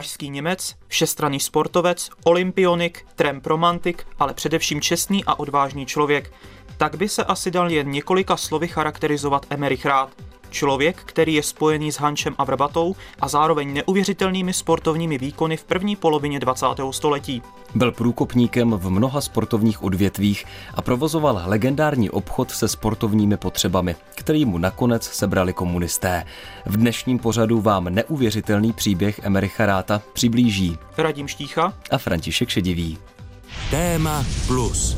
pražský Němec, všestranný sportovec, olympionik, trem romantik, ale především čestný a odvážný člověk. Tak by se asi dal jen několika slovy charakterizovat Emerich Rád. Člověk, který je spojený s Hančem a Vrbatou a zároveň neuvěřitelnými sportovními výkony v první polovině 20. století. Byl průkopníkem v mnoha sportovních odvětvích a provozoval legendární obchod se sportovními potřebami, který mu nakonec sebrali komunisté. V dnešním pořadu vám neuvěřitelný příběh Emericha Ráta přiblíží Radim Štícha a František Šedivý. Téma plus.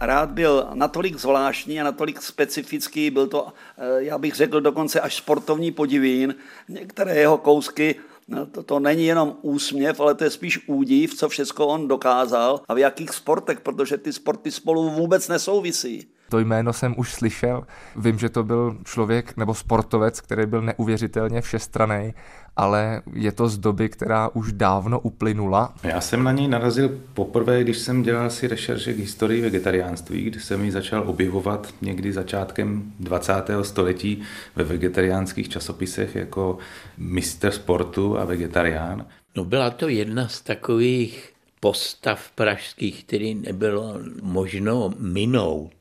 Rád byl natolik zvláštní a natolik specifický, byl to, eh, já bych řekl dokonce až sportovní podivín. Některé jeho kousky No, to, to není jenom úsměv, ale to je spíš údiv, co všechno on dokázal a v jakých sportech, protože ty sporty spolu vůbec nesouvisí. To jméno jsem už slyšel. Vím, že to byl člověk nebo sportovec, který byl neuvěřitelně všestraný, ale je to z doby, která už dávno uplynula. Já jsem na něj narazil poprvé, když jsem dělal si rešerše k historii vegetariánství, kdy jsem ji začal objevovat někdy začátkem 20. století ve vegetariánských časopisech jako mistr sportu a vegetarián. No byla to jedna z takových postav pražských, který nebylo možno minout.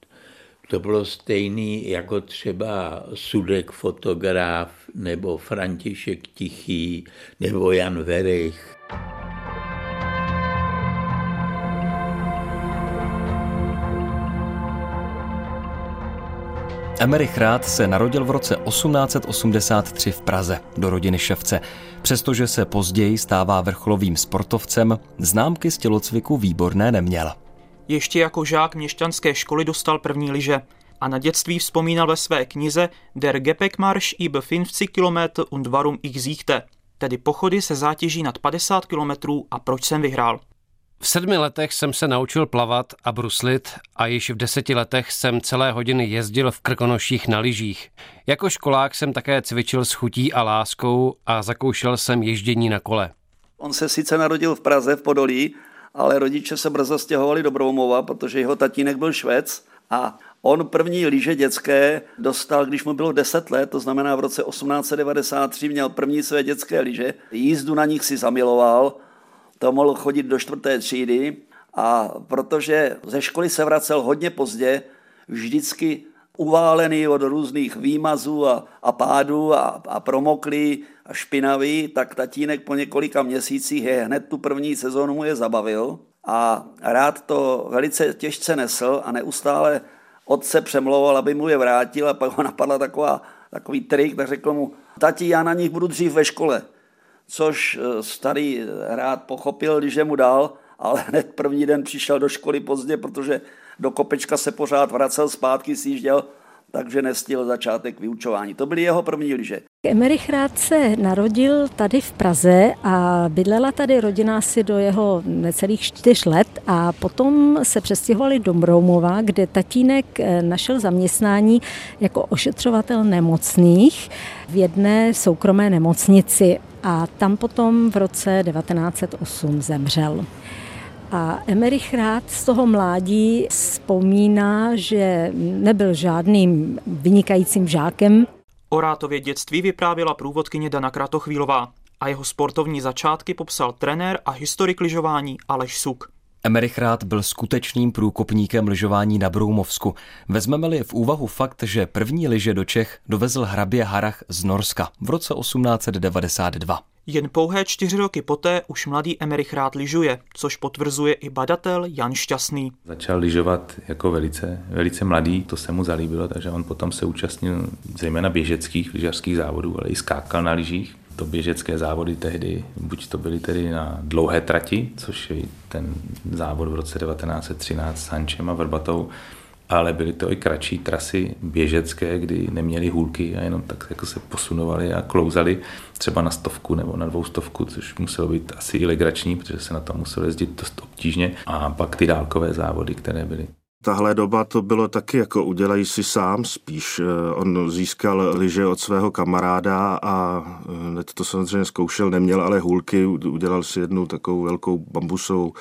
To bylo stejný jako třeba Sudek fotograf, nebo František Tichý, nebo Jan Verich. Emerich Rád se narodil v roce 1883 v Praze do rodiny ševce. Přestože se později stává vrcholovým sportovcem, známky z tělocviku výborné neměl. Ještě jako žák měšťanské školy dostal první liže a na dětství vzpomínal ve své knize Der Gepäckmarsch über 50 km und warum ich siegte, tedy pochody se zátěží nad 50 km a proč jsem vyhrál. V sedmi letech jsem se naučil plavat a bruslit a již v deseti letech jsem celé hodiny jezdil v krkonoších na lyžích. Jako školák jsem také cvičil s chutí a láskou a zakoušel jsem ježdění na kole. On se sice narodil v Praze v Podolí, ale rodiče se brzo stěhovali do Broumova, protože jeho tatínek byl švec a on první lyže dětské dostal, když mu bylo 10 let, to znamená v roce 1893 měl první své dětské lyže. Jízdu na nich si zamiloval, to mohl chodit do čtvrté třídy a protože ze školy se vracel hodně pozdě, vždycky uválený od různých výmazů a, a pádů a, a promoklý špinavý, tak tatínek po několika měsících je hned tu první sezónu mu je zabavil a rád to velice těžce nesl a neustále otce přemlouval, aby mu je vrátil a pak ho napadla taková, takový trik, tak řekl mu, tati, já na nich budu dřív ve škole. Což eh, starý rád pochopil, když je mu dal, ale hned první den přišel do školy pozdě, protože do kopečka se pořád vracel zpátky, sjížděl takže nestihl začátek vyučování. To byly jeho první lyže. Emerich Rád se narodil tady v Praze a bydlela tady rodina asi do jeho necelých čtyř let a potom se přestěhovali do Broumova, kde tatínek eh, našel zaměstnání jako ošetřovatel nemocných v jedné soukromé nemocnici a tam potom v roce 1908 zemřel. A Emerich Rád z toho mládí vzpomíná, že nebyl žádným vynikajícím žákem. O Rátově dětství vyprávěla průvodkyně Dana Kratochvílová a jeho sportovní začátky popsal trenér a historik lyžování Aleš Suk. Emerich Rád byl skutečným průkopníkem lyžování na Broumovsku. Vezmeme-li v úvahu fakt, že první lyže do Čech dovezl hrabě Harach z Norska v roce 1892. Jen pouhé čtyři roky poté už mladý Emerich rád lyžuje, což potvrzuje i badatel Jan Šťastný. Začal lyžovat jako velice, velice mladý, to se mu zalíbilo, takže on potom se účastnil zejména běžeckých lyžařských závodů, ale i skákal na lyžích. To běžecké závody tehdy, buď to byly tedy na dlouhé trati, což je ten závod v roce 1913 s Hančem a Vrbatou, ale byly to i kratší trasy běžecké, kdy neměly hůlky a jenom tak jako se posunovali a klouzali třeba na stovku nebo na dvoustovku, což muselo být asi i legrační, protože se na to muselo jezdit dost obtížně. A pak ty dálkové závody, které byly Tahle doba to bylo taky jako udělej si sám spíš. Eh, on získal lyže od svého kamaráda a hned to samozřejmě zkoušel, neměl ale hůlky, udělal si jednu takovou velkou bambusovou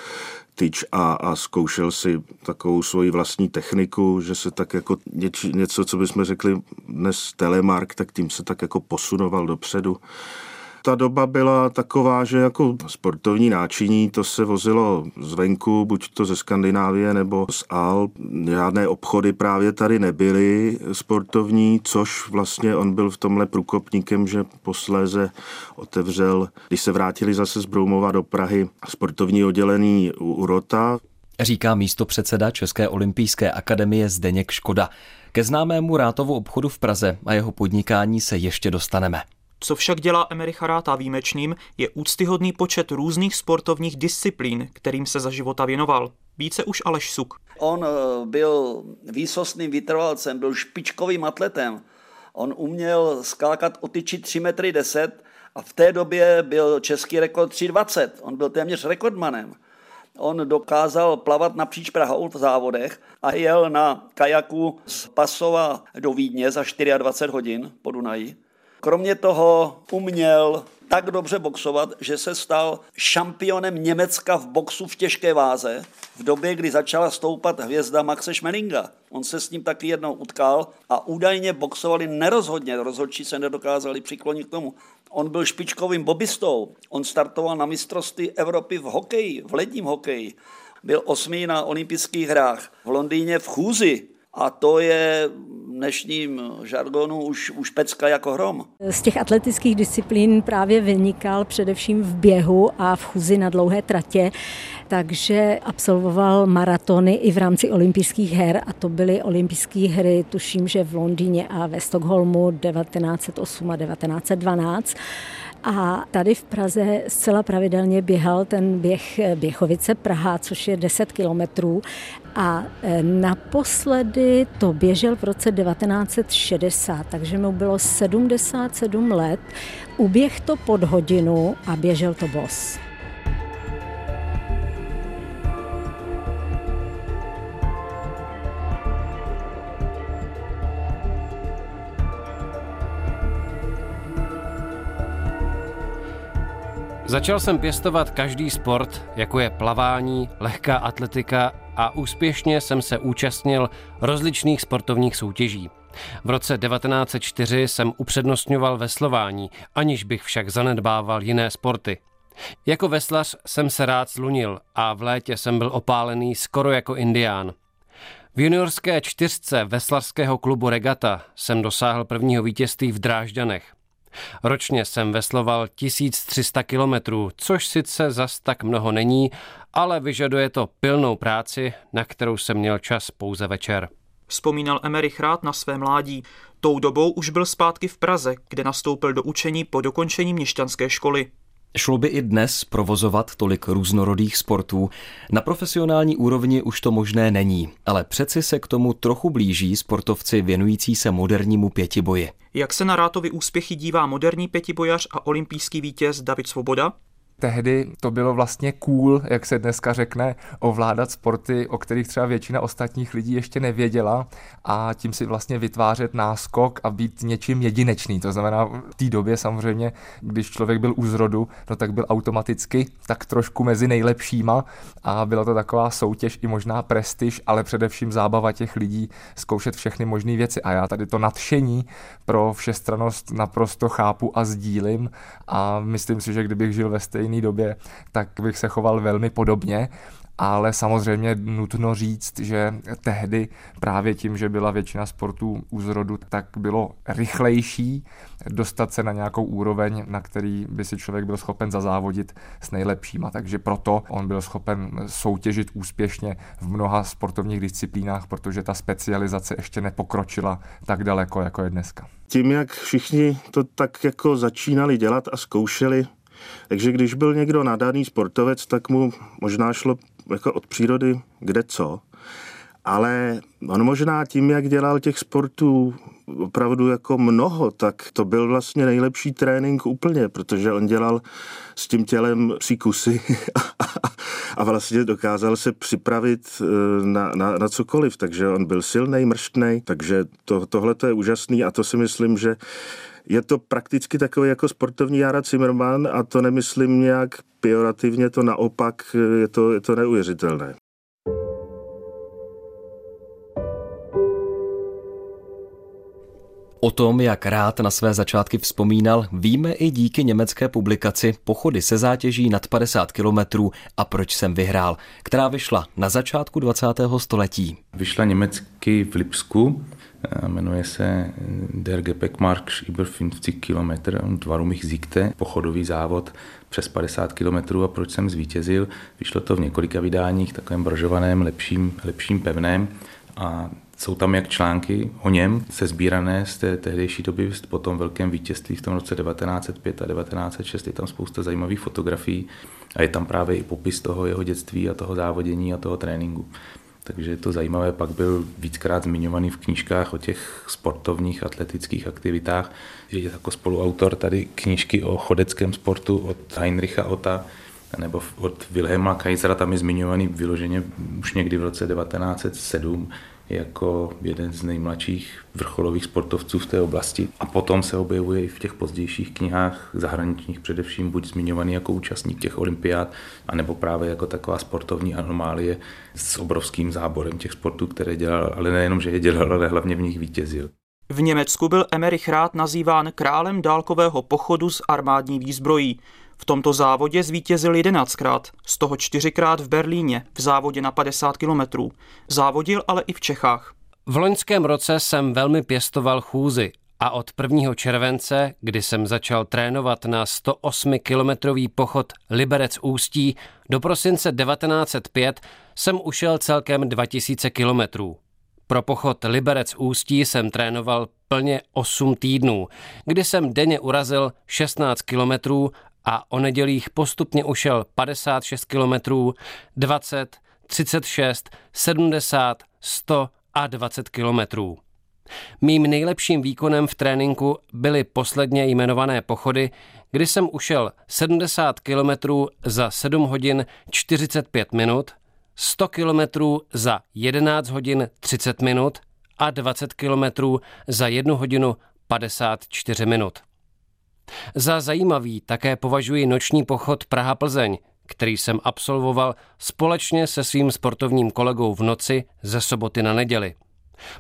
tyč a, a zkoušel si takovou svoji vlastní techniku, že se tak jako něč, něco, co bychom řekli dnes telemark, tak tím se tak jako posunoval dopředu ta doba byla taková, že jako sportovní náčiní to se vozilo zvenku, buď to ze Skandinávie nebo z Alp. Žádné obchody právě tady nebyly sportovní, což vlastně on byl v tomhle průkopníkem, že posléze otevřel, když se vrátili zase z Broumova do Prahy, sportovní oddělení u Rota, Říká místo předseda České olympijské akademie Zdeněk Škoda. Ke známému Rátovu obchodu v Praze a jeho podnikání se ještě dostaneme. Co však dělá Emericha Ráta výjimečným, je úctyhodný počet různých sportovních disciplín, kterým se za života věnoval. Více už Aleš Suk. On eh, byl výsostným vytrvalcem, byl špičkovým atletem. On uměl skákat o tyči 3 metry 10 a v té době byl český rekord 3,20. On byl téměř rekordmanem. On dokázal plavat napříč Prahou v závodech a jel na kajaku z Pasova do Vídně za 24 hodin po Dunaji. Kromě toho uměl tak dobře boxovat, že se stal šampionem Německa v boxu v těžké váze v době, kdy začala stoupat hvězda Maxe Schmelinga. On se s ním taky jednou utkal a údajně boxovali nerozhodně, rozhodčí se nedokázali přiklonit k tomu. On byl špičkovým bobistou, on startoval na mistrovství Evropy v hokeji, v ledním hokeji. Byl osmý na olympijských hrách v Londýně v chůzi a to je dnešním žargonu už, už pecka jako hrom. Z těch atletických disciplín právě vynikal především v běhu a v chůzi na dlouhé tratě, takže absolvoval maratony i v rámci olympijských her a to byly olympijské hry, tuším, že v Londýně a ve Stockholmu 1908 a 1912. A tady v Praze zcela pravidelně běhal ten běh Běchovice Praha, což je 10 kilometrů. A e, naposledy to běžel v roce 1960, takže mu bylo 77 let. Uběh to pod hodinu a běžel to bos. Začal jsem pěstovat každý sport, jako je plavání, lehká atletika a úspěšně jsem se účastnil rozličných sportovních soutěží. V roce 1904 jsem upřednostňoval veslování, aniž bych však zanedbával jiné sporty. Jako veslař jsem se rád slunil a v létě jsem byl opálený skoro jako indián. V juniorské čtyřce veslařského klubu Regata jsem dosáhl prvního vítězství v Drážďanech. Ročně jsem vesloval 1300 kilometrů, což sice zas tak mnoho není, ale vyžaduje to pilnou práci, na kterou jsem měl čas pouze večer. Vzpomínal Emerich rád na své mládí. Tou dobou už byl zpátky v Praze, kde nastoupil do učení po dokončení měšťanské školy. Šlo by i dnes provozovat tolik různorodých sportů. Na profesionální úrovni už to možné není, ale přeci se k tomu trochu blíží sportovci věnující se modernímu pětiboji. Jak se na Rátovi úspěchy dívá moderní pětibojař a olympijský vítěz David Svoboda? Tehdy to bylo vlastně cool, jak se dneska řekne, ovládat sporty, o kterých třeba většina ostatních lidí ještě nevěděla a tím si vlastně vytvářet náskok a být něčím jedinečný. To znamená v té době samozřejmě, když člověk byl u zrodu, no tak byl automaticky tak trošku mezi nejlepšíma a byla to taková soutěž i možná prestiž, ale především zábava těch lidí zkoušet všechny možné věci. A já tady to nadšení pro všestranost naprosto chápu a sdílím a myslím si, že kdybych žil ve stejné stejné době, tak bych se choval velmi podobně ale samozřejmě nutno říct, že tehdy právě tím, že byla většina sportů u zrodu, tak bylo rychlejší dostat se na nějakou úroveň, na který by si člověk byl schopen zazávodit s nejlepšíma. Takže proto on byl schopen soutěžit úspěšně v mnoha sportovních disciplínách, protože ta specializace ještě nepokročila tak daleko, jako je dneska. Tím, jak všichni to tak jako začínali dělat a zkoušeli, takže když byl někdo nadaný sportovec, tak mu možná šlo jako od přírody kde co. ale on možná tím, jak dělal těch sportů opravdu jako mnoho, tak to byl vlastně nejlepší trénink úplně, protože on dělal s tím tělem příkusy a vlastně dokázal se připravit eh, na, na, na cokoliv, takže on byl silný, mrštný, takže to, tohle to je úžasný a to si myslím, že je to prakticky takový jako sportovní Jara Zimmerman a to nemyslím nějak pejorativně, to naopak je to, je to neuvěřitelné. O tom, jak rád na své začátky vzpomínal, víme i díky německé publikaci Pochody se zátěží nad 50 kilometrů a proč jsem vyhrál, která vyšla na začátku 20. století. Vyšla německy v Lipsku, jmenuje se Der Gepäckmarsch über 50 km und warum pochodový závod přes 50 km a proč jsem zvítězil. Vyšlo to v několika vydáních, takovém brožovaném, lepším, lepším pevném a jsou tam jak články o něm, se sbírané z té tehdejší doby po tom velkém vítězství v tom roce 1905 a 1906. Je tam spousta zajímavých fotografií a je tam právě i popis toho jeho dětství a toho závodění a toho tréninku. Takže je to zajímavé, pak byl víckrát zmiňovaný v knížkách o těch sportovních atletických aktivitách, že je jako spoluautor tady knížky o chodeckém sportu od Heinricha Ota, nebo od Wilhelma Kaisera, tam je zmiňovaný vyloženě už někdy v roce 1907, jako jeden z nejmladších vrcholových sportovců v té oblasti. A potom se objevuje i v těch pozdějších knihách zahraničních, především buď zmiňovaný jako účastník těch olympiád, anebo právě jako taková sportovní anomálie s obrovským záborem těch sportů, které dělal, ale nejenom, že je dělal, ale hlavně v nich vítězil. V Německu byl Emerich Rád nazýván králem dálkového pochodu s armádní výzbrojí. V tomto závodě zvítězil 11krát, z toho čtyřikrát v Berlíně v závodě na 50 kilometrů. Závodil ale i v Čechách. V loňském roce jsem velmi pěstoval chůzy a od 1. července, kdy jsem začal trénovat na 108-kilometrový pochod Liberec Ústí, do prosince 1905 jsem ušel celkem 2000 kilometrů. Pro pochod Liberec Ústí jsem trénoval plně 8 týdnů, kdy jsem denně urazil 16 kilometrů a o nedělích postupně ušel 56 kilometrů, 20, 36, 70, 100 a 20 kilometrů. Mým nejlepším výkonem v tréninku byly posledně jmenované pochody, kdy jsem ušel 70 kilometrů za 7 hodin 45 minut, 100 kilometrů za 11 hodin 30 minut a 20 kilometrů za 1 hodinu 54 minut. Za zajímavý také považuji noční pochod Praha-Plzeň, který jsem absolvoval společně se svým sportovním kolegou v noci ze soboty na neděli.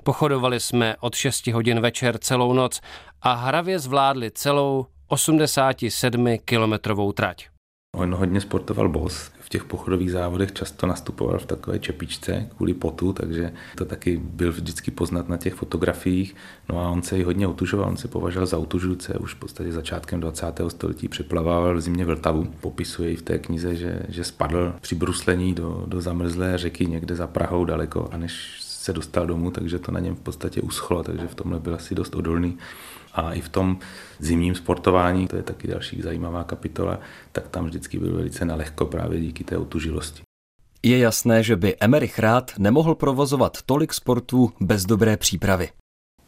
Pochodovali jsme od 6 hodin večer celou noc a hravě zvládli celou 87-kilometrovou trať. On hodně sportoval bos. V těch pochodových závodech často nastupoval v takové čepičce kvůli potu, takže to taky byl vždycky poznat na těch fotografiích. No a on se i hodně otužoval, on se považoval za otužilce, už v podstatě začátkem 20. století přeplavával v zimě Vltavu. Popisuje i v té knize, že, že spadl při bruslení do, do zamrzlé řeky někde za Prahou daleko a než se dostal domů, takže to na něm v podstatě uschlo, takže v tomhle byl asi dost odolný. A i v tom zimním sportování, to je taky další zajímavá kapitola, tak tam vždycky byl velice nalehko právě díky té otužilosti. Je jasné, že by Emerich Rád nemohl provozovat tolik sportů bez dobré přípravy.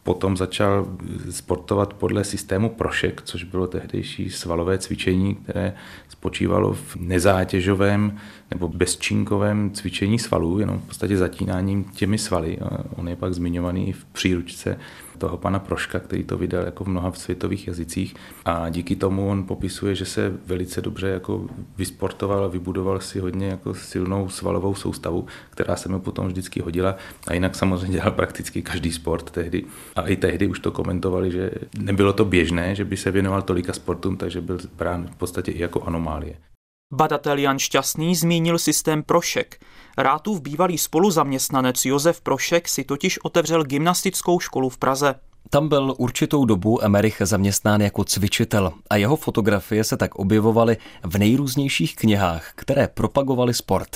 Potom začal sportovat podle systému Prošek, což bylo tehdejší svalové cvičení, které spočívalo v nezátěžovém nebo bezčinkovém cvičení svalů, jenom v podstatě zatínáním těmi svaly. On je pak zmiňovaný v příručce toho pana Proška, který to vydal jako v mnoha světových jazycích a díky tomu on popisuje, že se velice dobře jako vysportoval a vybudoval si hodně jako silnou svalovou soustavu, která se mu potom vždycky hodila a jinak samozřejmě dělal prakticky každý sport tehdy. A i tehdy už to komentovali, že nebylo to běžné, že by se věnoval tolika sportům, takže byl brán v podstatě i jako anomálie. Badatel Jan Šťastný zmínil systém Prošek. Rátův bývalý spoluzaměstnanec Josef Prošek si totiž otevřel gymnastickou školu v Praze. Tam byl určitou dobu Emerich zaměstnán jako cvičitel a jeho fotografie se tak objevovaly v nejrůznějších knihách, které propagovaly sport.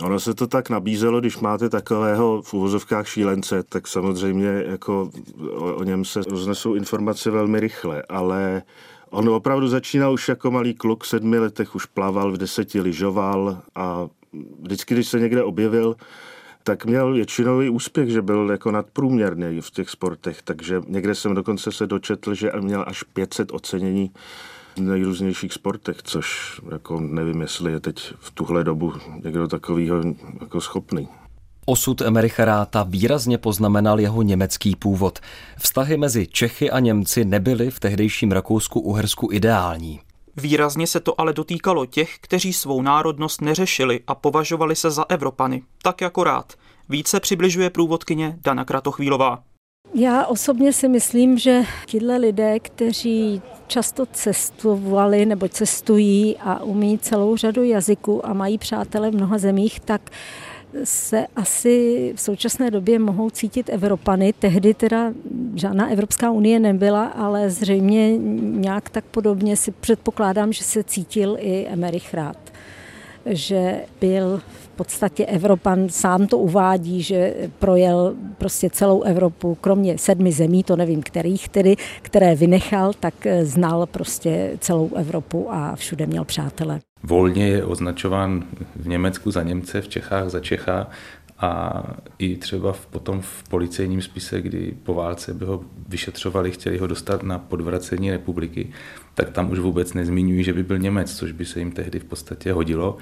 Ono se to tak nabízelo, když máte takového v úvozovkách šílence, tak samozřejmě jako o, o něm se roznesou informace velmi rychle, ale On opravdu začínal už jako malý kluk, v sedmi letech už plaval, v deseti lyžoval a vždycky, když se někde objevil, tak měl většinový úspěch, že byl jako nadprůměrný v těch sportech, takže někde jsem dokonce se dočetl, že měl až 500 ocenění v nejrůznějších sportech, což jako nevím, jestli je teď v tuhle dobu někdo takovýho jako schopný. Osud Emericha Ráta výrazně poznamenal jeho německý původ. Vztahy mezi Čechy a Němci nebyly v tehdejším Rakousku-Uhersku ideální. Výrazně se to ale dotýkalo těch, kteří svou národnost neřešili a považovali se za Evropany, tak jako rád. Více přibližuje průvodkyně Dana Kratochvílová. Já osobně si myslím, že tyhle lidé, kteří často cestovali nebo cestují a umí celou řadu jazyků a mají přátele v mnoha zemích, tak se asi v současné době mohou cítit Evropany. Tehdy teda žádná Evropská unie nebyla, ale zřejmě nějak tak podobně si předpokládám, že se cítil i Emerich Rád. Že byl v podstatě Evropan, sám to uvádí, že projel prostě celou Evropu, kromě sedmi zemí, to nevím kterých tedy, které vynechal, tak znal prostě celou Evropu a všude měl přátele. Volně je označován v Německu za Němce, v Čechách za Čecha a i třeba v, potom v policejním spise, kdy po válce by ho vyšetřovali, chtěli ho dostat na podvracení republiky, tak tam už vůbec nezmiňují, že by byl Němec, což by se jim tehdy v podstatě hodilo.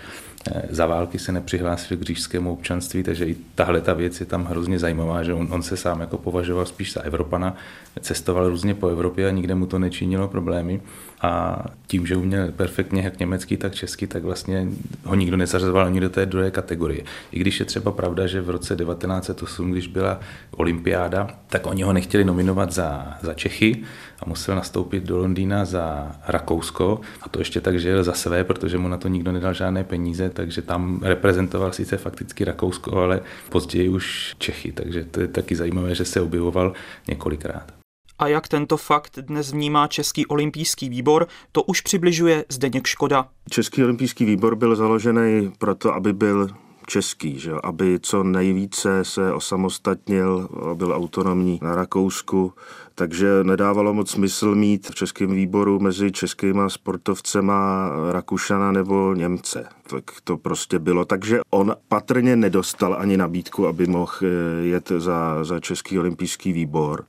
Eh, za války se nepřihlásil k řížskému občanství, takže i tahle ta věc je tam hrozně zajímavá, že on, on se sám jako považoval spíš za Evropana, cestoval různě po Evropě a nikde mu to nečinilo problémy. A tím, že uměl perfektně jak německý, tak český, tak vlastně ho nikdo nezařazoval ani do té druhé kategorie. I když je třeba pravda, že v roce 1908, když byla olympiáda, tak oni ho nechtěli nominovat za, za Čechy a musel nastoupit do Londýna za Rakousko a to ještě tak, že jel za své, protože mu na to nikdo nedal žádné peníze, takže tam reprezentoval sice fakticky Rakousko, ale později už Čechy, takže to je taky zajímavé, že se objevoval několikrát. A jak tento fakt dnes vnímá Český olympijský výbor, to už přibližuje Zdeněk Škoda. Český olympijský výbor byl založený proto, aby byl český, že? aby co nejvíce se osamostatnil, byl autonomní na Rakousku, takže nedávalo moc smysl mít v českém výboru mezi českýma sportovcema Rakušana nebo Němce. Tak to prostě bylo. Takže on patrně nedostal ani nabídku, aby mohl eh, jet za, za Český olympijský výbor.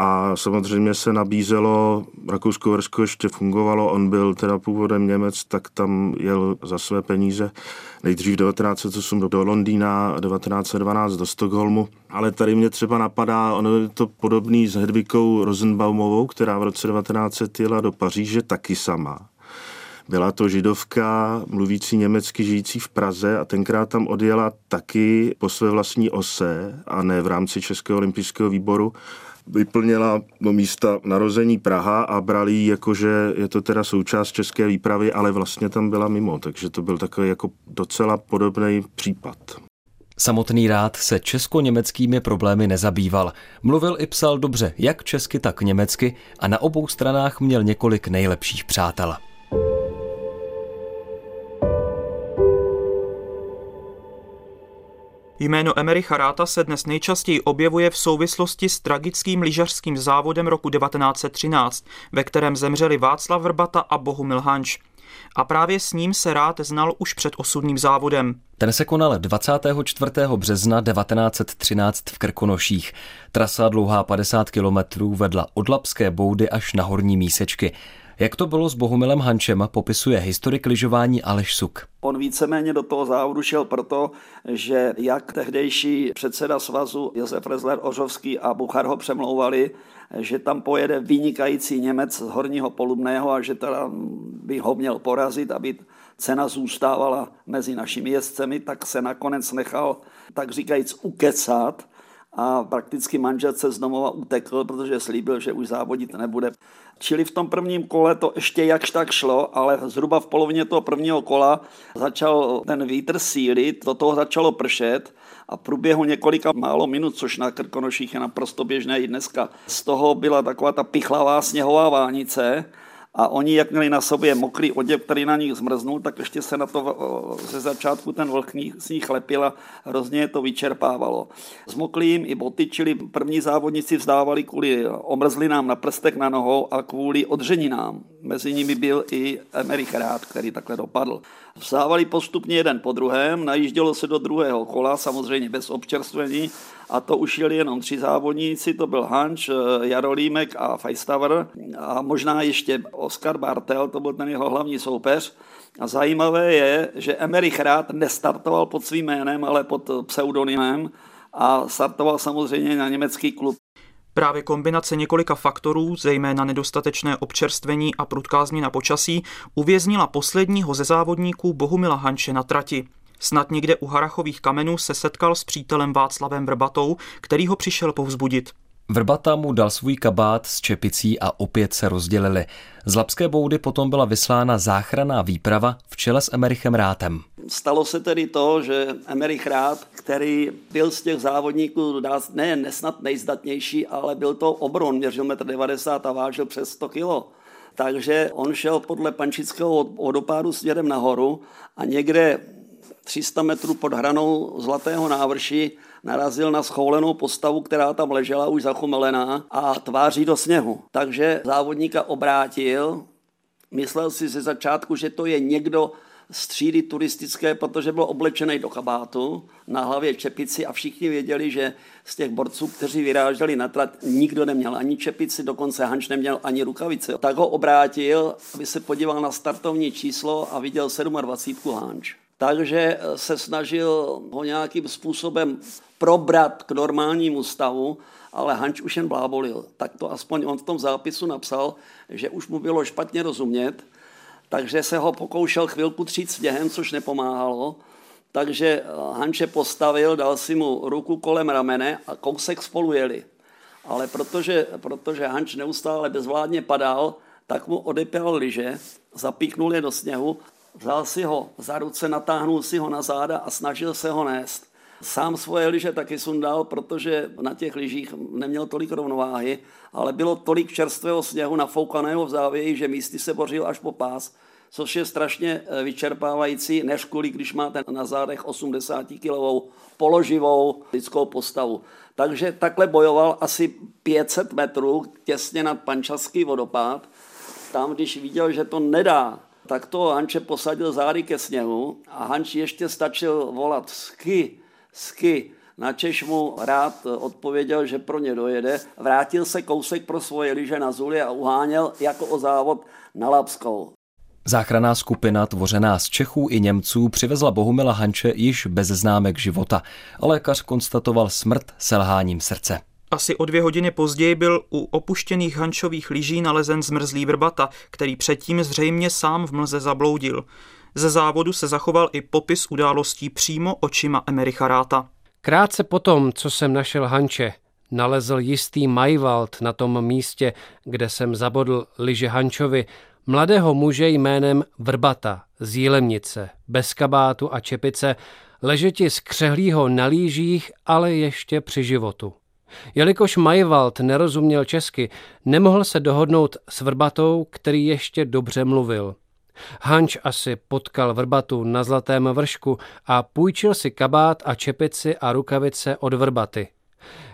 A samozřejmě se nabízelo, Rakousko-Versko ještě fungovalo, on byl teda původem Němec, tak tam jel za své peníze nejdřív 1908 do Londýna, 1912 do Stockholmu. Ale tady mě třeba napadá, ono je to podobný s Hedvikou Rosenbaumovou, která v roce 1900 jela do Paříže taky sama. Byla to židovka, mluvící německy, žijící v Praze a tenkrát tam odjela taky po své vlastní ose a ne v rámci Českého olympijského výboru vyplnila do místa narození Praha a brali ji jako, že je to teda součást české výpravy, ale vlastně tam byla mimo, takže to byl takový jako docela podobný případ. Samotný rád se česko-německými problémy nezabýval. Mluvil i psal dobře, jak česky, tak německy a na obou stranách měl několik nejlepších přátel. Jméno Emericha Ráta se dnes nejčastěji objevuje v souvislosti s tragickým lyžařským závodem roku 1913, ve kterém zemřeli Václav Vrbata a Bohumil Hanč. A právě s ním se rád znal už před osudným závodem. Ten se konal 24. března 1913 v Krkonoších. Trasa dlouhá 50 kilometrů vedla od Lapské boudy až na Horní mísečky. Jak to bylo s Bohumilem Hančem, popisuje historik lyžování Aleš Suk. On víceméně do toho závodu šel proto, že jak tehdejší předseda svazu Josef Rezler Ořovský a Buchar ho přemlouvali, že tam pojede vynikající Němec z Horního Polubného a že teda by ho měl porazit, aby cena zůstávala mezi našimi jezdcemi, tak se nakonec nechal, tak říkajíc, ukecat a prakticky manželce z domova utekl, protože slíbil, že už závodit nebude. Čili v tom prvním kole to ještě jakž tak šlo, ale zhruba v polovině toho prvního kola začal ten vítr sílit, do toho začalo pršet a v průběhu několika málo minut, což na Krkonoších je naprosto běžné i dneska, z toho byla taková ta pichlavá sněhová vánice a oni, jak měli na sobě mokrý oděv, který na nich zmrznul, tak ještě se na to ze začátku ten vlh z nich lepil a hrozně to vyčerpávalo. Zmokli jim i boty, čili první závodníci vzdávali kvůli omrzlinám na prstech na nohou a kvůli odřeninám. Mezi nimi byl i Emerich Rád, který takhle dopadl. Vstávali postupně jeden po druhém, najíždělo se do druhého kola, samozřejmě bez občerstvení, a to už jeli jenom tři závodníci, to byl Hanč, Jarolímek a Feistaver a možná ještě Oskar Bartel, to byl ten jeho hlavní soupeř. A zajímavé je, že Emerich Rád nestartoval pod svým jménem, ale pod pseudonymem a startoval samozřejmě na německý klub. Právě kombinace několika faktorů, zejména nedostatečné občerstvení a prudká změna počasí, uvěznila posledního ze závodníků Bohumila Hanče na trati. Snad někde u Harachových kamenů se setkal s přítelem Václavem Vrbatou, který ho přišel povzbudit. Vrbata mu dal svůj kabát s čepicí a opět se rozdělili. Z Lapské boudy potom byla vyslána záchranná výprava v čele s Emerichem Rátem. Stalo se tedy to, že Emerich Rát, který byl z těch závodníků ne nesnad nejzdatnější, ale byl to obron, měřil 1,90 m a vážil přes 100 kg. Takže on šel podle Pančického vodopádu směrem nahoru a někde 300 metrů pod hranou Zlatého návrší narazil na schoulenou postavu, která tam ležela už zachumelená a tváří do sněhu. Takže závodníka obrátil, myslel si ze začátku, že to je někdo z třídy turistické, protože byl oblečený do kabátu, na hlavě čepici a všichni věděli, že z těch borců, kteří vyráželi na trať, nikdo neměl ani čepici, dokonce Hanč neměl ani rukavice. Tak ho obrátil, aby se podíval na startovní číslo a viděl 27 Hanč takže eh, se snažil ho nějakým způsobem probrat k normálnímu stavu, ale Hanč už jen blábolil. Tak to aspoň on v tom zápisu napsal, že už mu bylo špatně rozumět, takže se ho pokoušel chvilku třít sněhem, což nepomáhalo. Takže eh, Hanče postavil, dal si mu ruku kolem ramene a kousek spolu jeli. Ale protože, protože Hanč neustále bezvládně padal, tak mu odepěl liže, zapíchnul je do sněhu Vzal si ho za ruce, natáhnul si ho na záda a snažil se ho nést. Sám svoje lyže taky sundal, protože na těch lyžích neměl tolik rovnováhy, ale bylo tolik čerstvého sněhu nafoukaného v závěji, že místy se bořil až po pás, což je strašně eh, vyčerpávající, než kvůli, když máte na zádech 80-kilovou položivou lidskou postavu. Takže takhle bojoval asi 500 metrů těsně nad Pančaský vodopád. Tam, když viděl, že to nedá, tak to Hanče posadil zády ke sněhu a Hanč ještě stačil volat sky, sky. Na Češ mu rád odpověděl, že pro ně dojede. Vrátil se kousek pro svoje lyže na Zuli a uháněl jako o závod na Lapskou. Záchranná skupina tvořená z Čechů i Němců přivezla Bohumila Hanče již bez známek života lékař konstatoval smrt selháním srdce. Asi o dvě hodiny později byl u opuštěných hančových lyží nalezen zmrzlý vrbata, který předtím zřejmě sám v mlze zabloudil. Ze závodu se zachoval i popis událostí přímo očima Emericha Ráta. Krátce potom, co jsem našel Hanče, nalezl jistý Majvald na tom místě, kde jsem zabodl liže Hančovi, mladého muže jménem Vrbata z Jílemnice, bez kabátu a čepice, ležeti z křehlýho na lížích, ale ještě při životu. Jelikož Majvald nerozuměl česky, nemohl se dohodnout s Vrbatou, který ještě dobře mluvil. Hanč asi potkal Vrbatu na zlatém vršku a půjčil si kabát a čepici a rukavice od Vrbaty.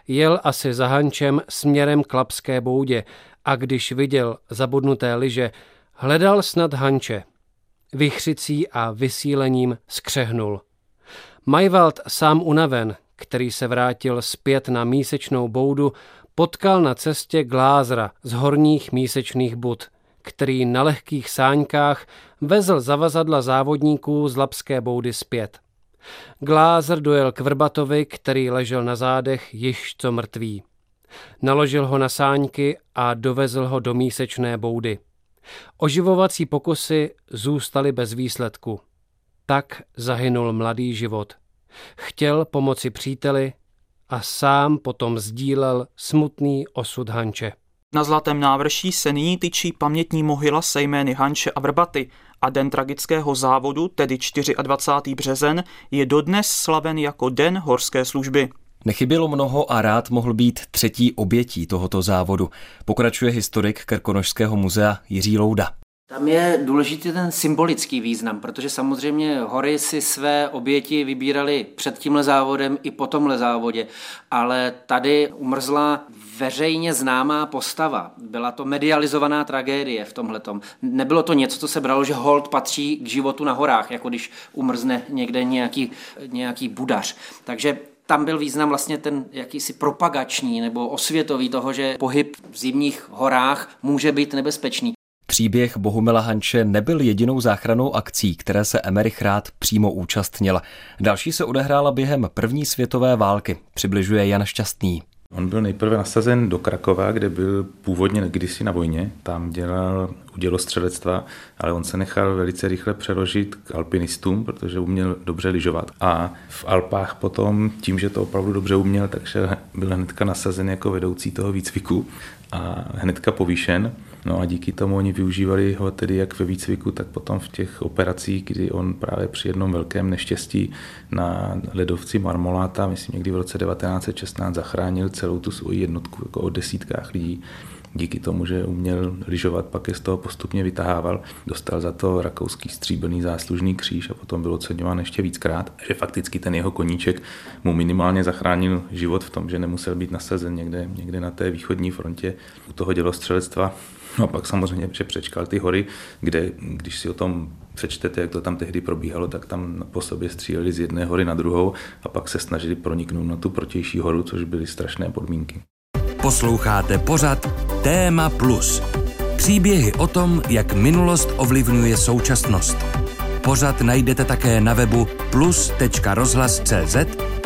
Jel asi za Hančem směrem k Lapské boudě a když viděl zabudnuté liže, hledal snad Hanče. Vychřicí a vysílením skřehnul. Majvald sám unaven, který se vrátil zpět na mísečnou boudu, potkal na cestě glázra z horních mísečných bud, který na lehkých sáňkách vezl zavazadla závodníků z Lapské boudy zpět. Glázer dojel k Vrbatovi, který ležel na zádech již co mrtvý. Naložil ho na sáňky a dovezl ho do mísečné boudy. Oživovací pokusy zůstaly bez výsledku. Tak zahynul mladý život. Chtěl pomoci příteli a sám potom sdílel smutný osud Hanče. Na Zlatém návrší se nyní tyčí pamětní mohyla se jmény Hanče a Vrbaty a den tragického závodu, tedy 24. březen, je dodnes slaven jako Den horské služby. Nechybělo mnoho a rád mohl být třetí obětí tohoto závodu. Pokračuje historik Krkonožského muzea Jiří Louda. Tam je důležitý ten symbolický význam, protože samozřejmě hory si své oběti vybírali před tímhle závodem i po tomhle závodě, ale tady umrzla veřejně známá postava. Byla to medializovaná tragédie v tomhletom. Nebylo to něco, co se bralo, že hold patří k životu na horách, jako když umrzne někde nějaký, nějaký budař. Takže tam byl význam vlastně ten jakýsi propagační nebo osvětový toho, že pohyb v zimních horách může být nebezpečný. Příběh Bohumila Hanče nebyl jedinou záchranou akcí, které se Emerich rád přímo účastnil. Další se odehrála během první světové války, přibližuje Jan Šťastný. On byl nejprve nasazen do Krakova, kde byl původně kdysi na vojně. Tam dělal udělostřelectva, ale on se nechal velice rychle přeložit k alpinistům, protože uměl dobře lyžovat. A v Alpách potom, tím, že to opravdu dobře uměl, takže byl hnedka nasazen jako vedoucí toho výcviku a hnedka povýšen. No a díky tomu oni využívali ho tedy jak ve výcviku, tak potom v těch operacích, kdy on právě při jednom velkém neštěstí na ledovci Marmoláta, myslím někdy v roce 1916, zachránil celou tu svoji jednotku jako o desítkách lidí díky tomu, že uměl lyžovat, pak je z toho postupně vytahával. Dostal za to rakouský stříbrný záslužný kříž a potom byl oceňován ještě víckrát. Že fakticky ten jeho koníček mu minimálně zachránil život v tom, že nemusel být nasazen někde, někde na té východní frontě u toho dělostřelectva. No a pak samozřejmě, že přečkal ty hory, kde, když si o tom přečtete, jak to tam tehdy probíhalo, tak tam po sobě stříleli z jedné hory na druhou a pak se snažili proniknout na tu protější horu, což byly strašné podmínky. Posloucháte pořad Téma Plus. Příběhy o tom, jak minulost ovlivňuje současnost. Pořad najdete také na webu plus.rozhlas.cz,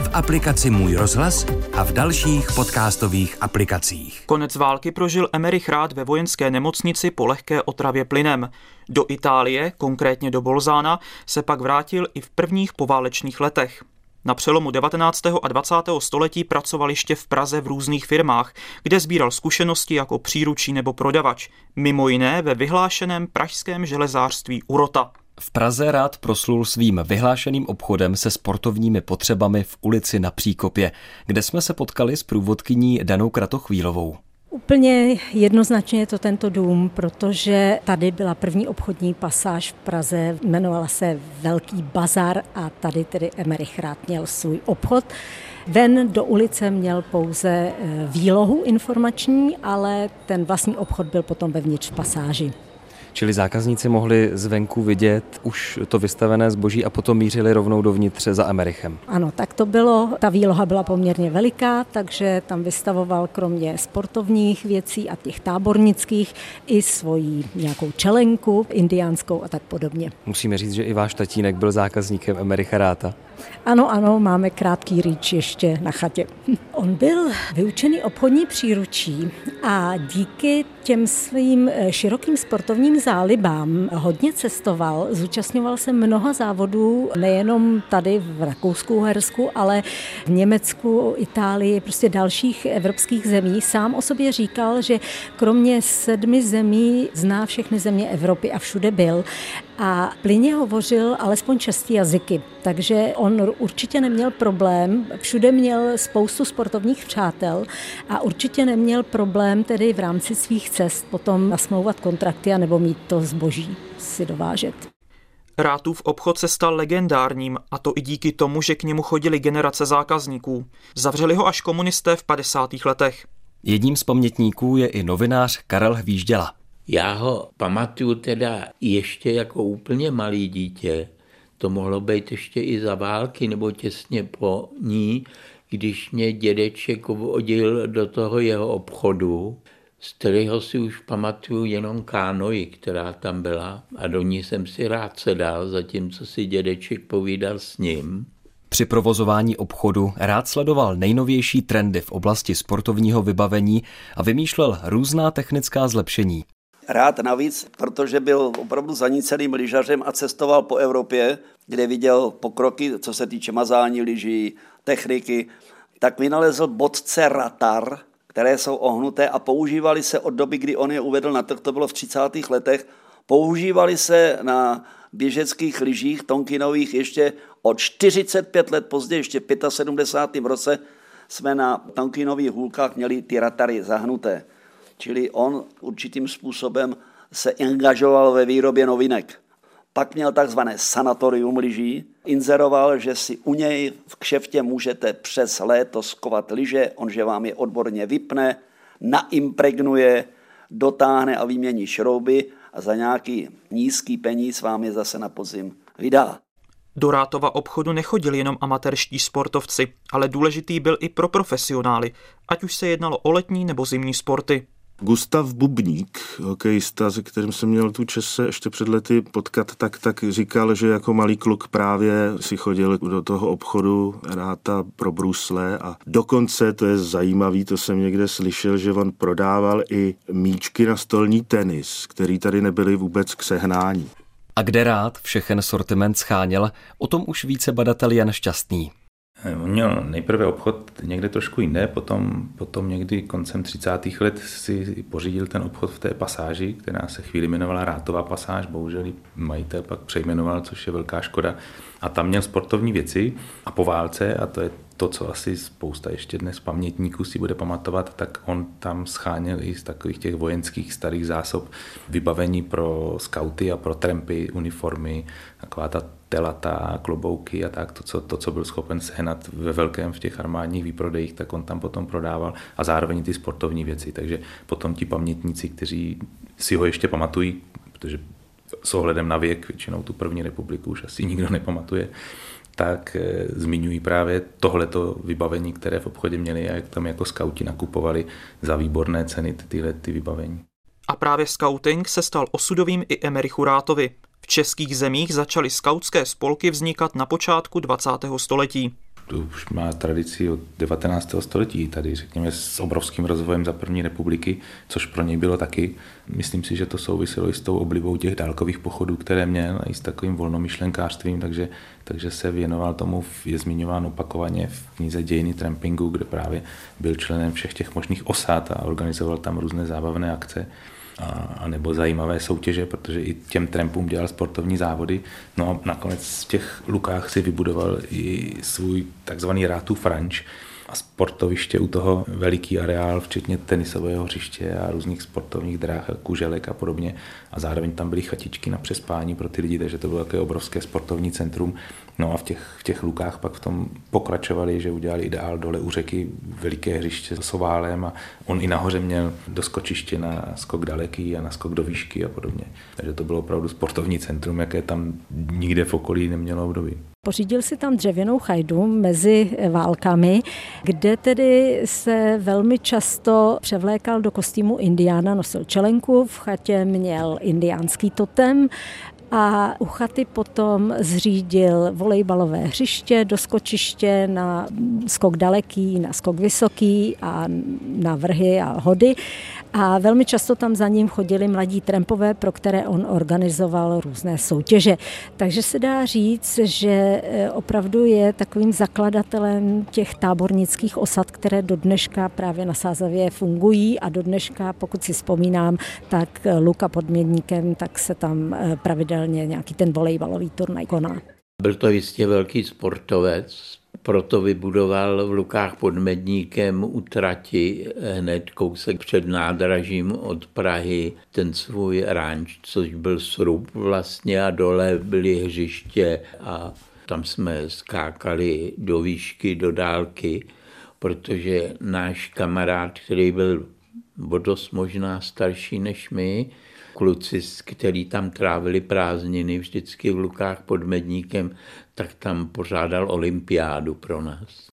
v aplikaci Můj rozhlas a v dalších podcastových aplikacích. Konec války prožil Emerich Rád ve vojenské nemocnici po lehké otravě plynem. Do Itálie, konkrétně do Bolzána, se pak vrátil i v prvních poválečných letech. Na přelomu 19. a 20. století pracoval ještě v Praze v různých firmách, kde sbíral zkušenosti jako příručí nebo prodavač, mimo jiné ve vyhlášeném pražském železářství Urota. V Praze rád proslul svým vyhlášeným obchodem se sportovními potřebami v ulici na Příkopě, kde jsme se potkali s průvodkyní Danou Kratochvílovou. Úplně jednoznačně je to tento dům, protože tady byla první obchodní pasáž v Praze, jmenovala se Velký bazar a tady tedy Emerich Rád měl svůj obchod. Ven do ulice měl pouze eh, výlohu informační, ale ten vlastní obchod byl potom vevnitř v pasáži. Čili zákazníci mohli zvenku vidět už to vystavené zboží a potom mířili rovnou dovnitř za Emerichem. Ano, tak to bylo. Ta výloha byla poměrně veliká, takže tam vystavoval kromě sportovních věcí a těch tábornických i svoji nějakou čelenku indiánskou a tak podobně. Musíme říct, že i váš tatínek byl zákazníkem Emericha Ráta. Ano, ano, máme krátký rýč ještě na chatě. On byl vyučený obchodní příručí a díky těm svým eh, širokým sportovním zálibám hodně cestoval, zúčastňoval se mnoha závodů, nejenom tady v Rakousku, Hersku, ale v Německu, Itálii, prostě dalších evropských zemí. Sám o sobě říkal, že kromě sedmi zemí zná všechny země Evropy a všude byl a plyně hovořil alespoň šesti jazyky, takže on určitě neměl problém, všude měl spoustu sportovních přátel a určitě neměl problém tedy v rámci svých cest potom nasmlouvat kontrakty a nebo mít to zboží si dovážet. Rátův obchod se stal legendárním, a to i díky tomu, že k němu chodili generace zákazníků. Zavřeli ho až komunisté v 50. letech. Jedním z pamětníků je i novinář Karel Hvížděla. Já ho pamatuju teda ještě jako úplně malý dítě. To mohlo být ještě i za války nebo těsně po ní, když mě dědeček vodil do toho jeho obchodu, z kterého si už pamatuju jenom kánoji, která tam byla a do ní jsem si rád sedal, zatímco si dědeček povídal s ním. Při provozování obchodu rád sledoval nejnovější trendy v oblasti sportovního vybavení a vymýšlel různá technická zlepšení rád navíc, protože byl opravdu zaníceným lyžařem a cestoval po Evropě, kde viděl pokroky, co se týče mazání lyží, techniky, tak vynalezl bodce Ratar, které jsou ohnuté a používali se od doby, kdy on je uvedl na trh, to bylo v 30. letech, používali se na běžeckých lyžích tonkinových ještě od 45 let později, ještě v 75. roce jsme na tankinových hůlkách měli ty ratary zahnuté. Čili on určitým způsobem se angažoval ve výrobě novinek. Pak měl takzvané sanatorium lyží, inzeroval, že si u něj v kšeftě můžete přes léto skovat lyže, on že vám je odborně vypne, naimpregnuje, dotáhne a vymění šrouby a za nějaký nízký peníz vám je zase na podzim vydá. Do Rátova obchodu nechodili jenom amatérští sportovci, ale důležitý byl i pro profesionály, ať už se jednalo o letní nebo zimní sporty. Gustav Bubník, hokejista, se kterým jsem měl tu čest se ještě před lety potkat, tak, tak říkal, že jako malý kluk právě si chodil do toho obchodu ráta pro brusle a dokonce, to je zajímavý, to jsem někde slyšel, že on prodával i míčky na stolní tenis, který tady nebyly vůbec k sehnání. A kde rád všechen sortiment scháněl, o tom už více badatel Jan Šťastný. On měl nejprve obchod někde trošku jinde, potom, potom někdy koncem 30. let si pořídil ten obchod v té pasáži, která se chvíli jmenovala Rátová pasáž, bohužel ji majitel pak přejmenoval, což je velká škoda. A tam měl sportovní věci a po válce, a to je to, co asi spousta ještě dnes pamětníků si bude pamatovat, tak on tam scháněl i z takových těch vojenských starých zásob vybavení pro skauty a pro trampy, uniformy, taková ta telata, klobouky a tak, to co, to, co byl schopen sehnat ve velkém v těch armádních výprodejích, tak on tam potom prodával a zároveň ty sportovní věci. Takže potom ti pamětníci, kteří si ho ještě pamatují, protože s ohledem na věk, většinou tu první republiku už asi nikdo nepamatuje, tak eh, zmiňují právě tohleto vybavení, které v obchodě měli a jak tam jako skauti nakupovali za výborné ceny tyhle ty vybavení. A právě scouting se stal osudovým i Emerichu Rátovi. V českých zemích začaly skautské spolky vznikat na počátku 20. století to už má tradici od 19. století, tady řekněme s obrovským rozvojem za první republiky, což pro něj bylo taky. Myslím si, že to souviselo i s tou oblibou těch dálkových pochodů, které měl, i s takovým volnomyšlenkářstvím, takže, takže se věnoval tomu, je zmiňován opakovaně v knize Dějiny trampingu, kde právě byl členem všech těch možných osad a organizoval tam různé zábavné akce a, nebo zajímavé soutěže, protože i těm trampům dělal sportovní závody. No a nakonec v těch lukách si vybudoval i svůj takzvaný Rátu Franč, a sportoviště u toho veliký areál, včetně tenisového hřiště a různých sportovních dráh, kuželek a podobně. A zároveň tam byly chatičky na přespání pro ty lidi, takže to bylo také obrovské sportovní centrum. No a v těch, v těch lukách pak v tom pokračovali, že udělali ideál dole u řeky veliké hřiště s oválem a on i nahoře měl doskočiště na skok daleký a na skok do výšky a podobně. Takže to bylo opravdu sportovní centrum, jaké tam nikde v okolí nemělo období. Pořídil si tam dřevěnou chajdu mezi válkami, kde tedy se velmi často převlékal do kostýmu indiána, nosil čelenku, v chatě měl indiánský totem a u chaty potom zřídil volejbalové hřiště, doskočiště na skok daleký, na skok vysoký a na vrhy a hody. A velmi často tam za ním chodili mladí trampové, pro které on organizoval různé soutěže. Takže se dá říct, že e, opravdu je takovým zakladatelem těch tábornických osad, které do dneška právě na Sázavě fungují a do dneška, pokud si vzpomínám, tak e, Luka pod Mědníkem, tak se tam e, pravidelně nějaký ten volejbalový turnaj koná. Byl to jistě velký sportovec, proto vybudoval v Lukách pod Medníkem u trati hned kousek před nádražím od Prahy ten svůj ranč, což byl srub vlastně a dole byly hřiště a tam jsme skákali do výšky, do dálky, protože náš kamarád, který byl o dost možná starší než my, kluci, který tam trávili prázdniny vždycky v Lukách pod Medníkem, tak tam pořádal olympiádu pro nás.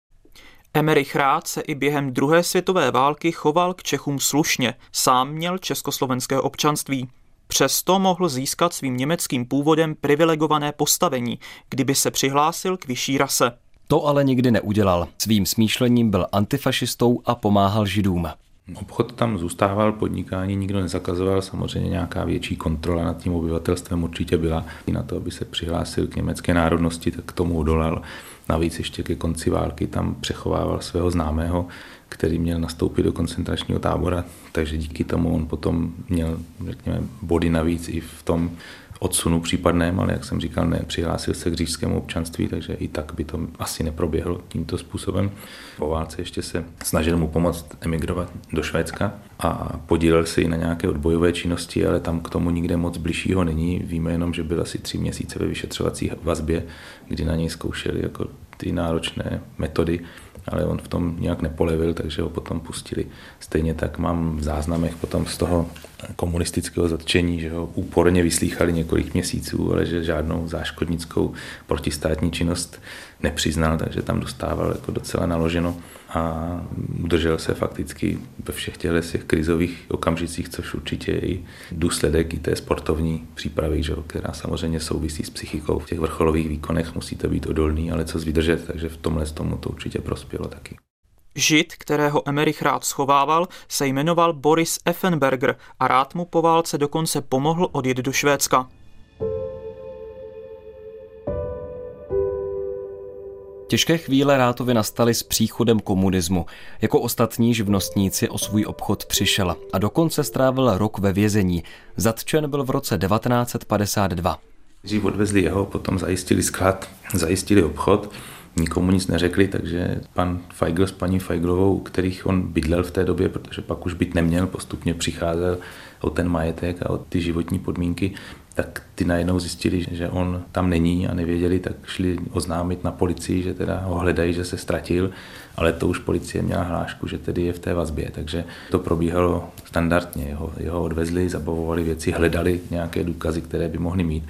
Emerich Rád se i během druhé světové války choval k Čechům slušně, sám měl československé občanství. Přesto mohl získat svým německým původem privilegované postavení, kdyby se přihlásil k vyšší rase. To ale nikdy neudělal. Svým smýšlením byl antifašistou a pomáhal židům. Obchod tam zůstával, podnikání nikdo nezakazoval, samozřejmě nějaká větší kontrola nad tím obyvatelstvem určitě byla. I na to, aby se přihlásil k německé národnosti, tak tomu odolal. Navíc ještě ke konci války tam přechovával svého známého, který měl nastoupit do koncentračního tábora, takže díky tomu on potom měl, řekněme, body navíc i v tom odsunu případném, ale jak jsem říkal, nepřihlásil se k řížskému občanství, takže i tak by to asi neproběhlo tímto způsobem. Po válce ještě se snažil mu pomoct emigrovat do Švédska a podílel se i na nějaké odbojové činnosti, ale tam k tomu nikde moc bližšího není. Víme jenom, že byl asi tři měsíce ve vyšetřovací vazbě, kdy na něj zkoušeli jako ty náročné metody ale on v tom nějak nepolevil, takže ho potom pustili. Stejně tak mám v záznamech potom z toho komunistického zatčení, že ho úporně vyslýchali několik měsíců, ale že žádnou záškodnickou protistátní činnost nepřiznal, takže tam dostával jako docela naloženo a udržel se fakticky ve všech těchto těch krizových okamžicích, což určitě je i důsledek i té sportovní přípravy, že, která samozřejmě souvisí s psychikou. V těch vrcholových výkonech musíte být odolný, ale co vydržet, takže v tomhle tomu to určitě prospělo taky. Žid, kterého Emerich rád schovával, se jmenoval Boris Effenberger a rád mu po válce dokonce pomohl odjet do Švédska. Těžké chvíle Rátovi nastaly s příchodem komunismu. Jako ostatní živnostníci o svůj obchod přišel a dokonce strávil rok ve vězení. Zatčen byl v roce 1952. Dřív odvezli jeho, potom zajistili sklad, zajistili obchod, nikomu nic neřekli, takže pan Feigl s paní Feiglovou, kterých on bydlel v té době, protože pak už byt neměl, postupně přicházel o ten majetek a o ty životní podmínky, tak ty najednou zjistili, že on tam není a nevěděli, tak šli oznámit na policii, že teda ho hledají, že se ztratil, ale to už policie měla hlášku, že tedy je v té vazbě, takže to probíhalo standardně. Jeho, jeho odvezli, zabavovali věci, hledali nějaké důkazy, které by mohli mít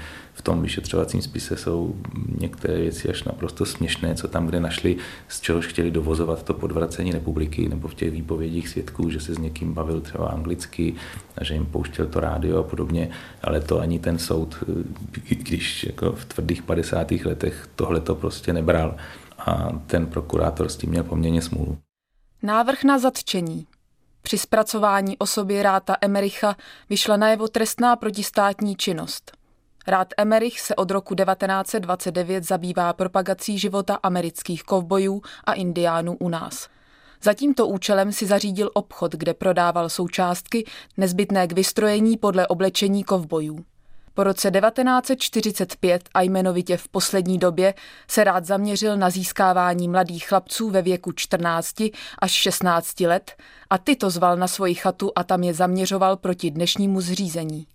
tom vyšetřovacím spise jsou některé věci až naprosto směšné, co tam, kde našli, z čehož chtěli dovozovat to podvracení republiky, nebo v těch výpovědích svědků, že se s někým bavil třeba anglicky, a že jim pouštěl to rádio a podobně, ale to ani ten soud, když jako v tvrdých 50. letech tohle to prostě nebral a ten prokurátor s tím měl poměrně smůlu. Návrh na zatčení. Při zpracování osoby Ráta Emericha vyšla najevo trestná protistátní činnost – Rád Emerich se od roku 1929 zabývá propagací života amerických kovbojů a indiánů u nás. Za tímto účelem si zařídil obchod, kde prodával součástky nezbytné k vystrojení podle oblečení kovbojů. Po roce 1945 a jmenovitě v poslední době se rád zaměřil na získávání mladých chlapců ve věku 14 až 16 let a tyto zval na svoji chatu a tam je zaměřoval proti dnešnímu zřízení.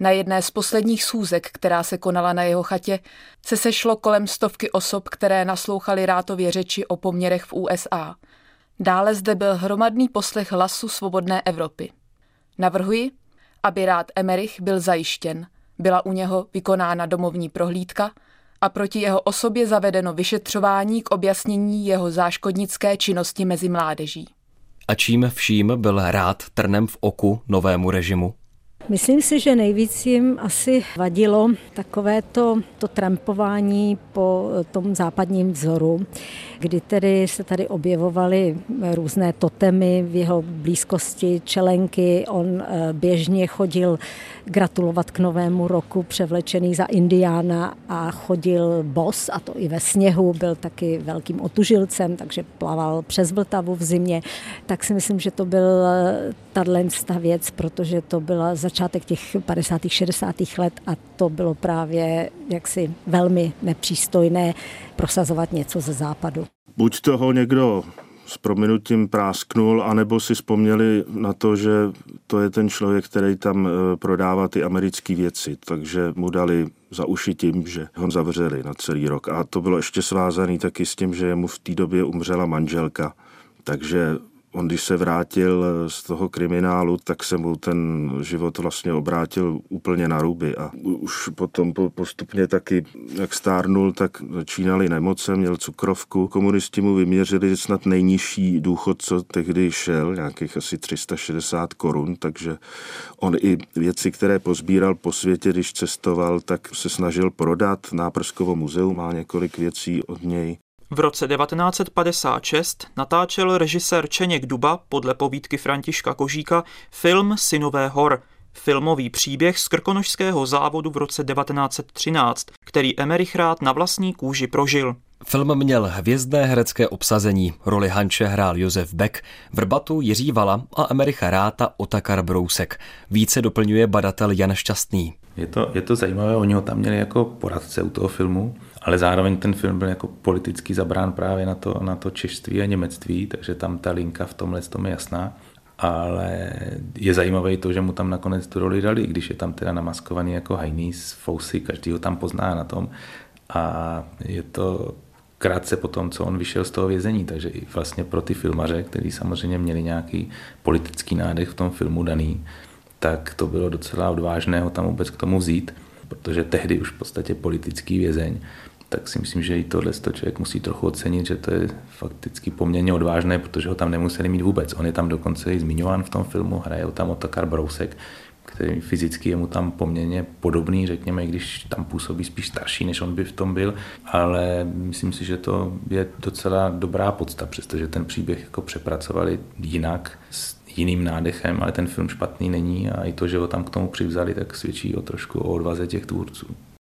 Na jedné z posledních schůzek, která se konala na jeho chatě, se sešlo kolem stovky osob, které naslouchali Rátově řeči o poměrech v USA. Dále zde byl hromadný poslech hlasu svobodné Evropy. Navrhuji, aby rád Emerich byl zajištěn, byla u něho vykonána domovní prohlídka a proti jeho osobě zavedeno vyšetřování k objasnění jeho záškodnické činnosti mezi mládeží. A čím vším byl rád trnem v oku novému režimu? Myslím si, že nejvíc jim asi vadilo takové to, to trampování po tom západním vzoru, kdy tedy se tady objevovaly různé totemy v jeho blízkosti, čelenky. On eh, běžně chodil gratulovat k novému roku převlečený za indiána a chodil bos, a to i ve sněhu, byl taky velkým otužilcem, takže plaval přes Vltavu v zimě. Tak si myslím, že to byl eh, tato věc, protože to byla začátek těch 50. 60. let a to bylo právě jaksi velmi nepřístojné prosazovat něco ze západu. Buď toho někdo s prominutím prásknul, anebo si vzpomněli na to, že to je ten člověk, který tam eh, prodává ty americké věci, takže mu dali za uši tím, že ho zavřeli na celý rok. A to bylo ještě svázané taky s tím, že mu v té době umřela manželka. Takže on když se vrátil z toho kriminálu, tak se mu ten život vlastně obrátil úplně na ruby a už potom postupně taky, jak stárnul, tak začínali nemoce, měl cukrovku. Komunisti mu vyměřili snad nejnižší důchod, co tehdy šel, nějakých asi 360 korun, takže on i věci, které pozbíral po světě, když cestoval, tak se snažil prodat. Náprskovo muzeum má několik věcí od něj. V roce 1956 natáčel režisér Čeněk Duba podle povídky Františka Kožíka film Synové hor, filmový příběh z krkonožského závodu v roce 1913, který Emerich rád na vlastní kůži prožil. Film měl hvězdné herecké obsazení. Roli Hanče hrál Josef Beck, Vrbatu Jiří Vala a Americha Ráta Otakar Brousek. Více doplňuje badatel Jan Šťastný. Je to, je to zajímavé, oni ho tam měli jako poradce u toho filmu, ale zároveň ten film byl jako politicky zabrán právě na to, na to češtví a němectví, takže tam ta linka v tomhle tom je jasná. Ale je zajímavé to, že mu tam nakonec tu roli dali, když je tam teda namaskovaný jako hajný z Fousy, každý ho tam pozná na tom. A je to krátce po tom, co on vyšel z toho vězení, takže i vlastně pro ty filmaře, kteří samozřejmě měli nějaký politický nádech v tom filmu daný, tak to bylo docela odvážné ho tam vůbec k tomu vzít, protože tehdy už v podstatě politický vězeň, tak si myslím, že i tohle to člověk musí trochu ocenit, že to je fakticky poměrně odvážné, protože ho tam nemuseli mít vůbec. On je tam dokonce i zmiňován v tom filmu, hraje ho tam Otakar Brousek, který fyzicky je mu tam poměrně podobný, řekněme, i když tam působí spíš starší, než on by v tom byl, ale myslím si, že to je docela dobrá podsta, přestože ten příběh jako přepracovali jinak, s jiným nádechem, ale ten film špatný není a i to, že ho tam k tomu přivzali, tak svědčí o trošku o odvaze těch tvůrců.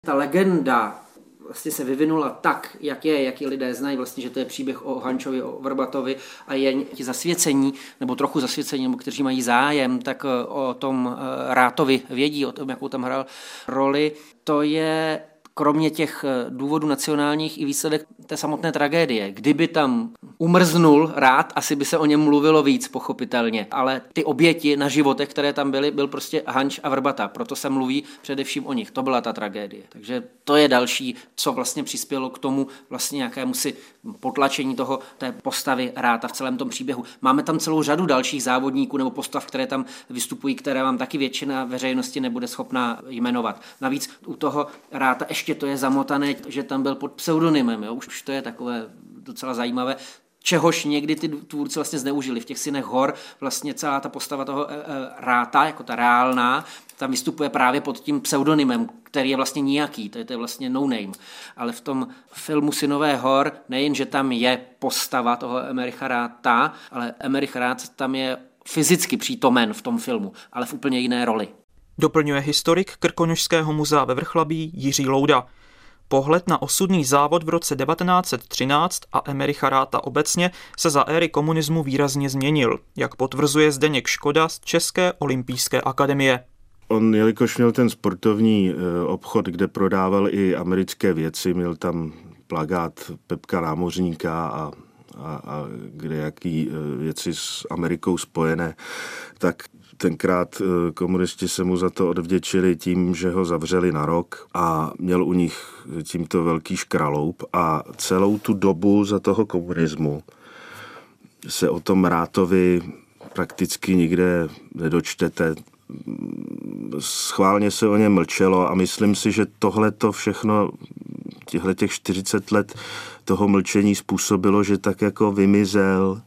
Ta legenda vlastně se vyvinula tak, jak je, jak ji lidé znají, vlastně, že to je příběh o Hančovi, o Vrbatovi a je ti zasvěcení, nebo trochu zasvěcení, nebo kteří mají zájem, tak eh, o tom eh, Rátovi vědí, o tom, jakou tam hrál roli. To je kromě těch eh, důvodů nacionálních i výsledek té samotné tragédie. Kdyby tam umrznul rád, asi by se o něm mluvilo víc, pochopitelně. Ale ty oběti na životech, které tam byly, byl prostě Hanč a Vrbata. Proto se mluví především o nich. To byla ta tragédie. Takže to je další, co vlastně přispělo k tomu vlastně nějakému si potlačení toho té postavy Ráta v celém tom příběhu. Máme tam celou řadu dalších závodníků nebo postav, které tam vystupují, které vám taky většina veřejnosti nebude schopná jmenovat. Navíc u toho Ráta ještě to je zamotané, že tam byl pod pseudonymem. Jo? Už to je takové docela zajímavé čehož někdy ty tvůrci vlastně zneužili. V těch synech hor vlastně celá ta postava toho e, e, ráta, jako ta reálná, tam vystupuje právě pod tím pseudonymem, který je vlastně nijaký, to je, to je vlastně no name. Ale v tom filmu Synové hor nejen, že tam je postava toho Emericha Ráta, ale Emerich Rát tam je fyzicky přítomen v tom filmu, ale v úplně jiné roli. Doplňuje historik Krkonožského muzea ve Vrchlabí Jiří Louda. Pohled na osudný závod v roce 1913 a Emericha Ráta obecně se za éry komunismu výrazně změnil, jak potvrzuje Zdeněk Škoda z České olympijské akademie. On, jelikož měl ten sportovní eh, obchod, kde prodával i americké věci, měl tam plagát Pepka Námořníka a a, a kde jaký eh, věci s Amerikou spojené, tak tenkrát eh, komunisti se mu za to odvděčili tím, že ho zavřeli na rok a měl u nich tímto velký škraloup a celou tu dobu za toho komunismu se o tom Rátovi prakticky nikde nedočtete. Schválně se o něm mlčelo a myslím si, že tohle to všechno, těchto těch 40 let toho mlčení způsobilo, že tak jako vymizel,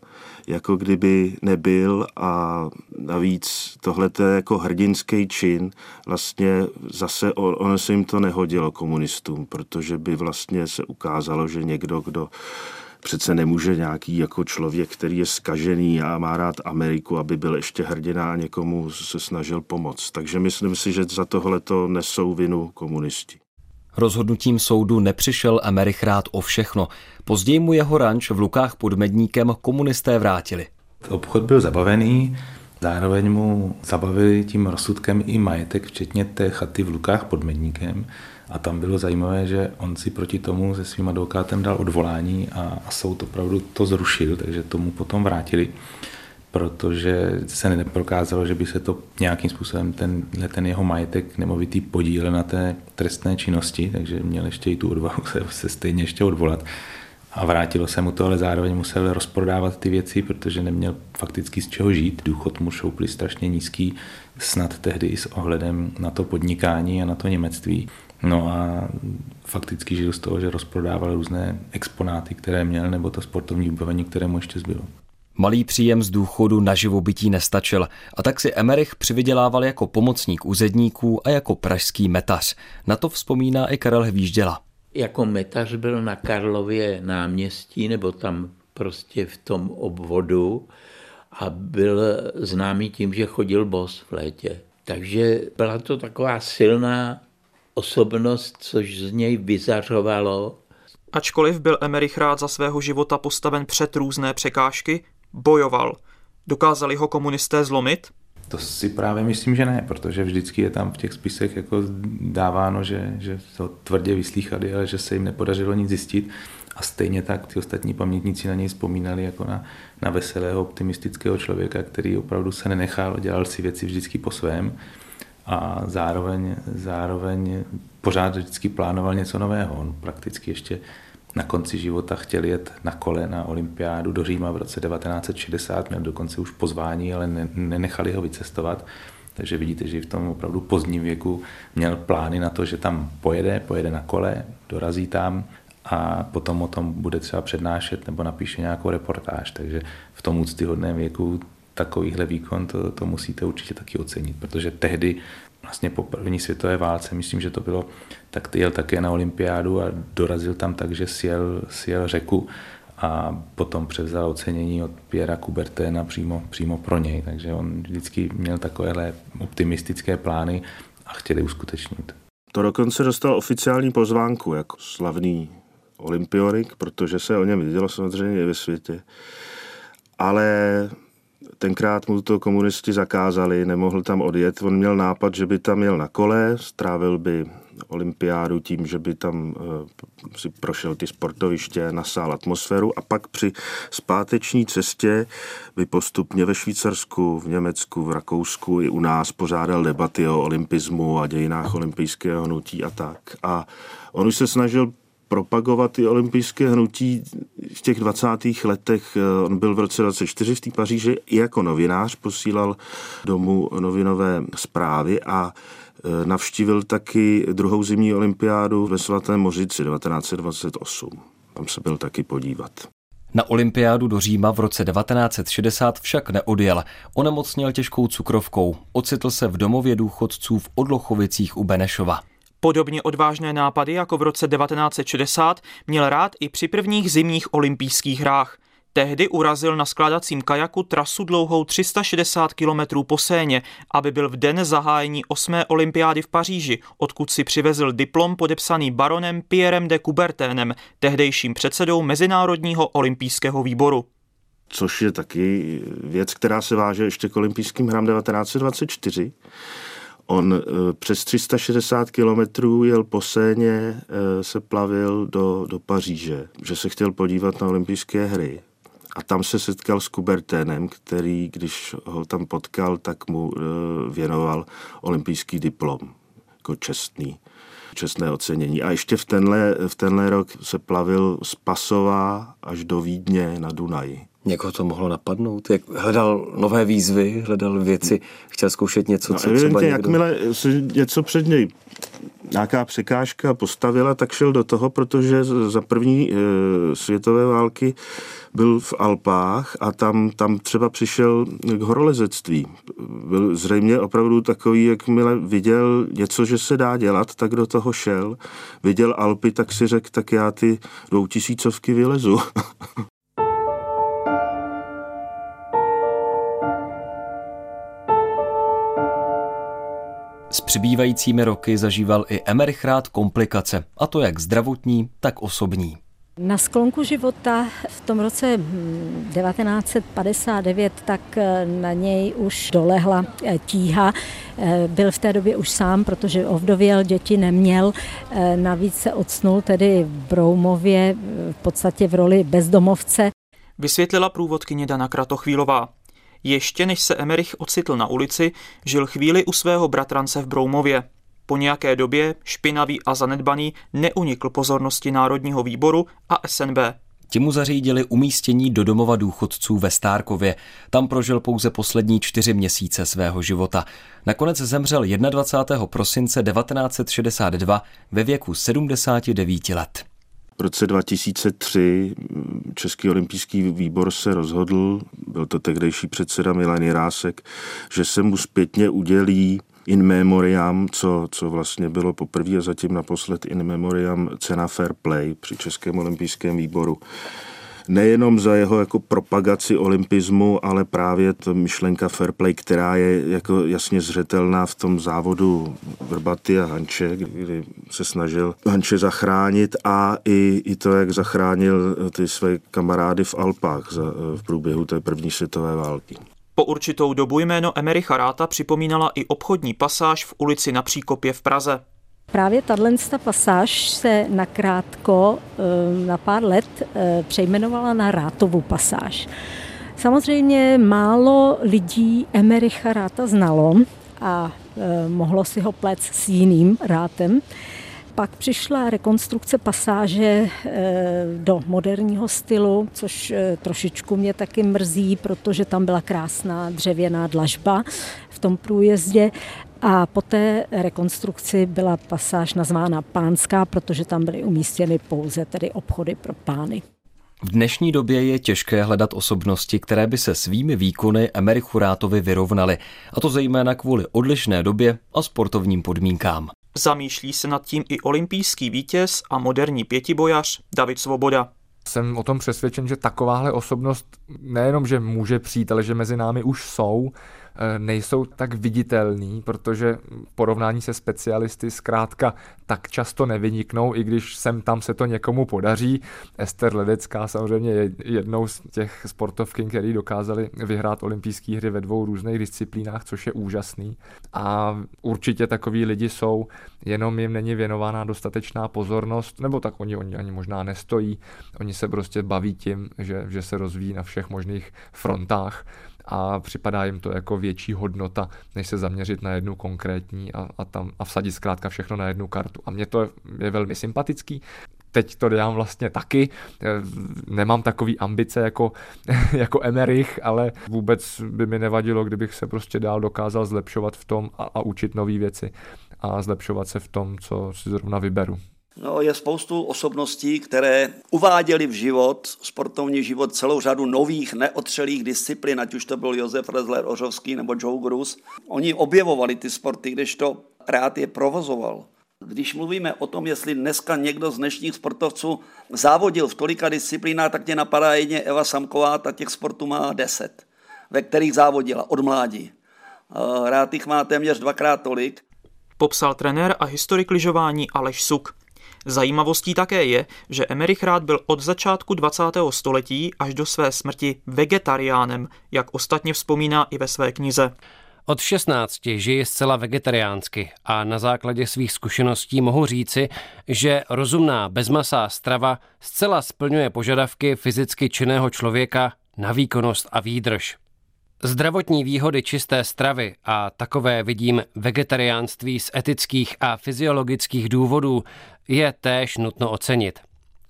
jako kdyby nebyl a navíc tohle je jako hrdinský čin, vlastně zase ono se jim to nehodilo komunistům, protože by vlastně se ukázalo, že někdo, kdo přece nemůže nějaký jako člověk, který je skažený a má rád Ameriku, aby byl ještě hrdina a někomu se snažil pomoct. Takže myslím si, že za tohle to nesou vinu komunisti. Rozhodnutím soudu nepřišel Emerich rád o všechno. Později mu jeho ranč v Lukách pod Medníkem komunisté vrátili. Obchod byl zabavený, zároveň mu zabavili tím rozsudkem i majetek, včetně té chaty v Lukách pod Medníkem. A tam bylo zajímavé, že on si proti tomu se svým advokátem dal odvolání a, a soud opravdu to zrušil, takže tomu potom vrátili, protože se neprokázalo, že by se to nějakým způsobem ten, ten jeho majetek nemovitý podílel na té trestné činnosti, takže měl ještě i tu odvahu se, se stejně ještě odvolat. A vrátilo se mu to, ale zároveň musel rozprodávat ty věci, protože neměl fakticky z čeho žít. Důchod mu šoupli strašně nízký, snad tehdy i s ohledem na to podnikání a na to němectví. No a fakticky žil z toho, že rozprodával různé exponáty, které měl, nebo to sportovní vybavení, které mu ještě zbylo. Malý příjem z důchodu na živobytí nestačil a tak si Emerich přivydělával jako pomocník úředníků a jako pražský metař. Na to vzpomíná i Karel Hvížděla. Jako metař byl na Karlově náměstí nebo tam prostě v tom obvodu a byl známý tím, že chodil bos v létě. Takže byla to taková silná osobnost, což z něj vyzařovalo Ačkoliv byl Emerich rád za svého života postaven před různé překážky, bojoval. Dokázali ho komunisté zlomit? To si právě myslím, že ne, protože vždycky je tam v těch spisech jako dáváno, že, že to tvrdě vyslýchali, ale že se jim nepodařilo nic zjistit. A stejně tak ty ostatní pamětníci na něj vzpomínali jako na, na veselého, optimistického člověka, který opravdu se nenechal, dělal si věci vždycky po svém a zároveň, zároveň pořád vždycky plánoval něco nového. On prakticky ještě na konci života chtěl jet na kole na olympiádu do Říma v roce 1960, měl dokonce už pozvání, ale ne, nenechali ho vycestovat. Takže vidíte, že v tom opravdu pozdním věku měl plány na to, že tam pojede, pojede na kole, dorazí tam a potom o tom bude třeba přednášet nebo napíše nějakou reportáž. Takže v tom úctyhodném věku takovýhle výkon to, to musíte určitě taky ocenit, protože tehdy vlastně po první světové válce, myslím, že to bylo, tak jel také na olympiádu a dorazil tam tak, že sjel, sjel řeku a potom převzal ocenění od Piera Kuberténa přímo, přímo pro něj. Takže on vždycky měl takovéhle optimistické plány a chtěli uskutečnit. To dokonce dostal oficiální pozvánku jako slavný olympionik, protože se o něm vidělo samozřejmě i ve světě. Ale tenkrát mu to komunisti zakázali, nemohl tam odjet. On měl nápad, že by tam jel na kole, strávil by olympiádu tím, že by tam uh, si prošel ty sportoviště, nasál atmosféru a pak při zpáteční cestě by postupně ve Švýcarsku, v Německu, v Rakousku i u nás pořádal debaty o olympismu a dějinách olympijského hnutí a tak. A on už se snažil propagovat i olympijské hnutí v těch 20. letech. Eh, on byl v roce 24 v té Paříži i jako novinář, posílal domů novinové zprávy a eh, navštívil taky druhou zimní olympiádu ve Svatém Mořici 1928. Tam se byl taky podívat. Na olympiádu do Říma v roce 1960 však neodjel. Onemocněl těžkou cukrovkou. Ocitl se v domově důchodců v Odlochovicích u Benešova. Podobně odvážné nápady jako v roce 1960 měl rád i při prvních zimních olympijských hrách. Tehdy urazil na skládacím kajaku trasu dlouhou 360 km po Séně, aby byl v den zahájení 8. olympiády v Paříži, odkud si přivezl diplom podepsaný baronem Pierrem de Couberténem, tehdejším předsedou Mezinárodního olympijského výboru. Což je taky věc, která se váže ještě k olympijským hrám 1924 On eh, přes 360 kilometrů jel po Séně, eh, se plavil do, do Paříže, že se chtěl podívat na olympijské hry. A tam se setkal s Kuberténem, který, když ho tam potkal, tak mu eh, věnoval olympijský diplom, jako čestný, čestné ocenění. A ještě v tenhle, v tenhle rok se plavil z Pasova až do Vídně na Dunaji. Někoho to mohlo napadnout? Jak hledal nové výzvy, hledal věci, chtěl zkoušet něco, no, co třeba někdo... jakmile se něco před něj nějaká překážka postavila, tak šel do toho, protože za první e, světové války byl v Alpách a tam, tam třeba přišel k horolezectví. Byl zřejmě opravdu takový, jakmile viděl něco, že se dá dělat, tak do toho šel. Viděl Alpy, tak si řekl, tak já ty dvoutisícovky vylezu. přibývajícími roky zažíval i Emerich rád komplikace, a to jak zdravotní, tak osobní. Na sklonku života v tom roce 1959 hm, tak eh, na něj už dolehla eh, tíha. Eh, byl v té době už sám, protože ovdověl, děti neměl. Navíc se odsnul tedy v Broumově v podstatě v roli bezdomovce. Vysvětlila průvodkyně Dana Kratochvílová. Ještě než se Emerich ocitl na ulici, žil chvíli u svého bratrance v Broumově. Po nějaké době, špinavý a zanedbaný, neunikl pozornosti Národního výboru a SNB. Ti mu zařídili umístění do domova důchodců ve Stárkově. Tam prožil pouze poslední čtyři měsíce svého života. Nakonec zemřel 21. prosince 1962 ve věku 79 let. V roce 2003 Český olympijský výbor se rozhodl, byl to tehdejší předseda Milan Jirásek, že se mu zpětně udělí in memoriam, co, co vlastně bylo poprvé a zatím naposled in memoriam cena Fair Play při Českém olympijském výboru. Nejenom za jeho jako propagaci olympismu, ale právě ta myšlenka fair play, která je jako jasně zřetelná v tom závodu Vrbaty a Hanče, kdy se snažil Hanče zachránit a i, i to, jak zachránil ty své kamarády v Alpách za, v průběhu té první světové války. Po určitou dobu jméno Emerycha Ráta připomínala i obchodní pasáž v ulici na Příkopě v Praze. Právě tahle pasáž se nakrátko, eh, na pár let, eh, přejmenovala na Rátovu pasáž. Samozřejmě málo lidí Emericha Ráta znalo a eh, mohlo si ho plec s jiným rátem. Pak přišla rekonstrukce pasáže do moderního stylu, což trošičku mě taky mrzí, protože tam byla krásná dřevěná dlažba v tom průjezdě a po té rekonstrukci byla pasáž nazvána Pánská, protože tam byly umístěny pouze tedy obchody pro pány. V dnešní době je těžké hledat osobnosti, které by se svými výkony Emerichu Rátovi vyrovnaly, a to zejména kvůli odlišné době a sportovním podmínkám. Zamýšlí se nad tím i olympijský vítěz a moderní pětibojař David Svoboda. Jsem o tom přesvědčen, že takováhle osobnost nejenom, že může přijít, ale že mezi námi už jsou nejsou tak viditelný, protože v porovnání se specialisty zkrátka tak často nevyniknou, i když sem tam se to někomu podaří. Ester Ledecká samozřejmě je jednou z těch sportovky, které dokázali vyhrát olympijské hry ve dvou různých disciplínách, což je úžasný. A určitě takový lidi jsou, jenom jim není věnována dostatečná pozornost, nebo tak oni, oni ani možná nestojí. Oni se prostě baví tím, že, že se rozvíjí na všech možných frontách a připadá jim to jako větší hodnota, než se zaměřit na jednu konkrétní a, a, tam, a vsadit zkrátka všechno na jednu kartu. A mně to je, je velmi sympatický. Teď to dělám vlastně taky. Nemám takový ambice jako, jako Emerich, ale vůbec by mi nevadilo, kdybych se prostě dál dokázal zlepšovat v tom a, a učit nové věci a zlepšovat se v tom, co si zrovna vyberu. No, je spoustu osobností, které uváděly v život, sportovní život, celou řadu nových neotřelých disciplín, ať už to byl Josef Rezler Ořovský nebo Joe Grus. Oni objevovali ty sporty, kdežto rád je provozoval. Když mluvíme o tom, jestli dneska někdo z dnešních sportovců závodil v tolika disciplínách, tak tě napadá jedně Eva Samková, ta těch sportů má deset, ve kterých závodila od mládí. Rád jich má téměř dvakrát tolik. Popsal trenér a historik lyžování Aleš Suk. Zajímavostí také je, že Emerich Rád byl od začátku 20. století až do své smrti vegetariánem, jak ostatně vzpomíná i ve své knize. Od 16 žije zcela vegetariánsky a na základě svých zkušeností mohu říci, že rozumná bezmasá strava zcela splňuje požadavky fyzicky činného člověka na výkonnost a výdrž. Zdravotní výhody čisté stravy a takové vidím vegetariánství z etických a fyziologických důvodů je též nutno ocenit.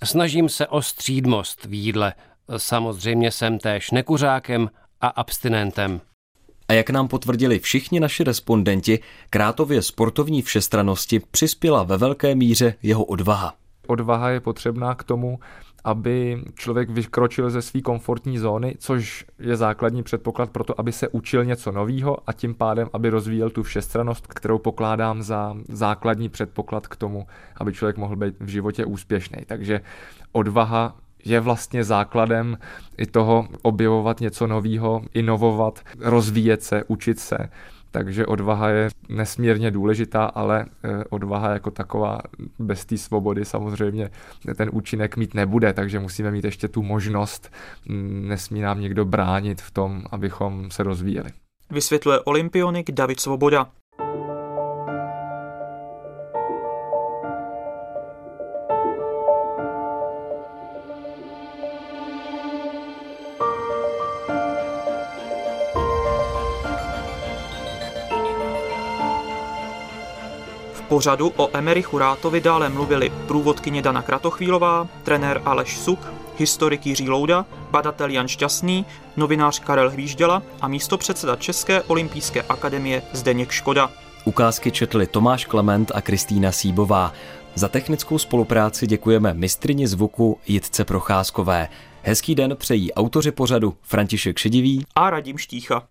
Snažím se o střídmost v jídle. Samozřejmě jsem též nekuřákem a abstinentem. A jak nám potvrdili všichni naši respondenti, Krátově sportovní všestranosti přispěla ve velké míře jeho odvaha. Odvaha je potřebná k tomu, aby člověk vykročil ze své komfortní zóny, což je základní předpoklad pro to, aby se učil něco nového a tím pádem, aby rozvíjel tu všestranost, kterou pokládám za základní předpoklad k tomu, aby člověk mohl být v životě úspěšný. Takže odvaha je vlastně základem i toho objevovat něco nového, inovovat, rozvíjet se, učit se. Takže odvaha je nesmírně důležitá, ale eh, odvaha jako taková bez té svobody samozřejmě ten účinek mít nebude, takže musíme mít ještě tu možnost, mm, nesmí nám někdo bránit v tom, abychom se rozvíjeli. Vysvětluje olympionik David Svoboda. Pořadu o Emerichu Rátovi dále mluvili průvodkyně Dana Kratochvílová, trenér Aleš Suk, historik Jiří Louda, badatel Jan Šťastný, novinář Karel Hvížděla a místopředseda České olympijské akademie Zdeněk Škoda. Ukázky četli Tomáš Klement a Kristýna Síbová. Za technickou spolupráci děkujeme mistrině zvuku Jitce Procházkové. Hezký den přejí autoři pořadu František Šedivý a Radim Štícha.